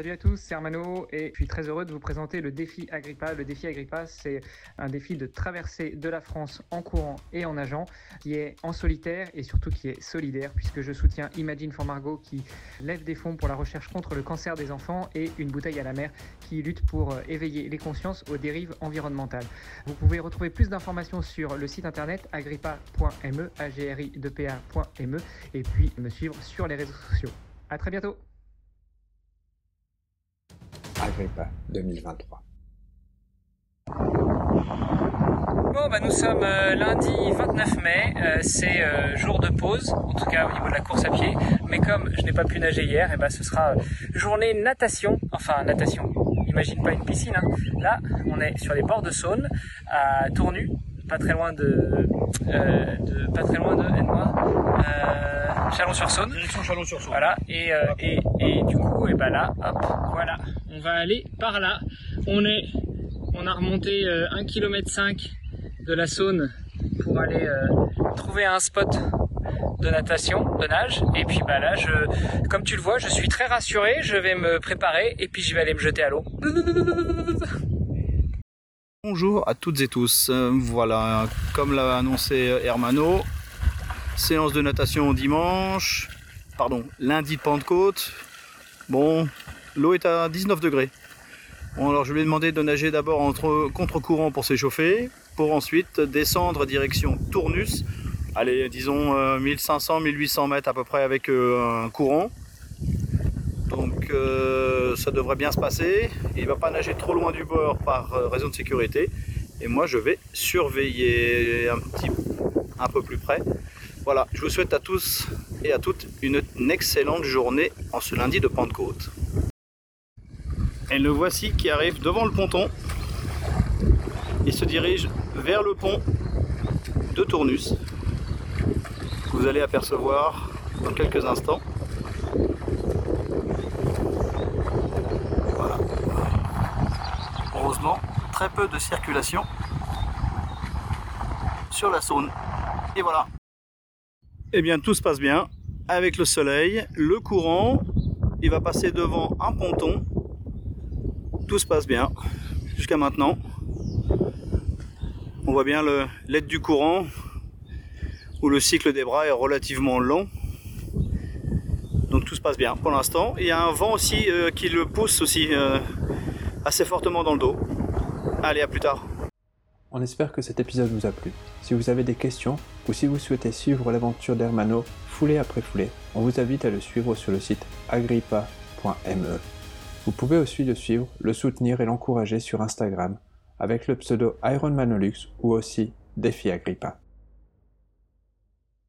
Salut à tous, c'est Armano et je suis très heureux de vous présenter le défi Agrippa. Le défi Agrippa, c'est un défi de traversée de la France en courant et en nageant, qui est en solitaire et surtout qui est solidaire, puisque je soutiens Imagine for Margot qui lève des fonds pour la recherche contre le cancer des enfants et une bouteille à la mer qui lutte pour euh, éveiller les consciences aux dérives environnementales. Vous pouvez retrouver plus d'informations sur le site internet agrippa.me, agri e, et puis me suivre sur les réseaux sociaux. À très bientôt Agrippa 2023. Bon, bah nous sommes euh, lundi 29 mai, euh, c'est euh, jour de pause, en tout cas au niveau de la course à pied. Mais comme je n'ai pas pu nager hier, et eh ben ce sera journée natation, enfin natation. Imagine pas une piscine. Hein. Là, on est sur les bords de Saône, à Tournu, pas très loin de, de pas très loin de Chalon-sur-Saône. Direction Chalon-sur-Saône. Voilà. Et, et, et du coup, et ben là, hop, voilà, on va aller par là. On est, on a remonté 1 km 5 de la Saône pour aller euh, trouver un spot de natation, de nage. Et puis bah là, je, comme tu le vois, je suis très rassuré. Je vais me préparer et puis je vais aller me jeter à l'eau. Bonjour à toutes et tous. Euh, voilà, comme l'a annoncé Hermano, séance de natation dimanche, pardon, lundi de Pentecôte. Bon, l'eau est à 19 degrés. Bon, alors je lui ai demandé de nager d'abord entre contre-courant pour s'échauffer, pour ensuite descendre direction Tournus, allez disons 1500-1800 euh, mètres à peu près avec euh, un courant. Euh, ça devrait bien se passer. Il ne va pas nager trop loin du bord par raison de sécurité. Et moi je vais surveiller un petit un peu plus près. Voilà, je vous souhaite à tous et à toutes une excellente journée en ce lundi de Pentecôte. Et le voici qui arrive devant le ponton. Il se dirige vers le pont de Tournus. Vous allez apercevoir dans quelques instants. Voilà. Heureusement, très peu de circulation sur la Saône. Et voilà. Eh bien, tout se passe bien avec le soleil, le courant. Il va passer devant un ponton tout se passe bien jusqu'à maintenant. On voit bien l'aide du courant où le cycle des bras est relativement long. Donc tout se passe bien pour l'instant. Il y a un vent aussi euh, qui le pousse aussi euh, assez fortement dans le dos. Allez, à plus tard. On espère que cet épisode vous a plu. Si vous avez des questions ou si vous souhaitez suivre l'aventure d'Hermano foulée après foulée, on vous invite à le suivre sur le site agrippa.me. Vous pouvez aussi le suivre, le soutenir et l'encourager sur Instagram avec le pseudo Ironmanolux ou aussi Défi Agrippa.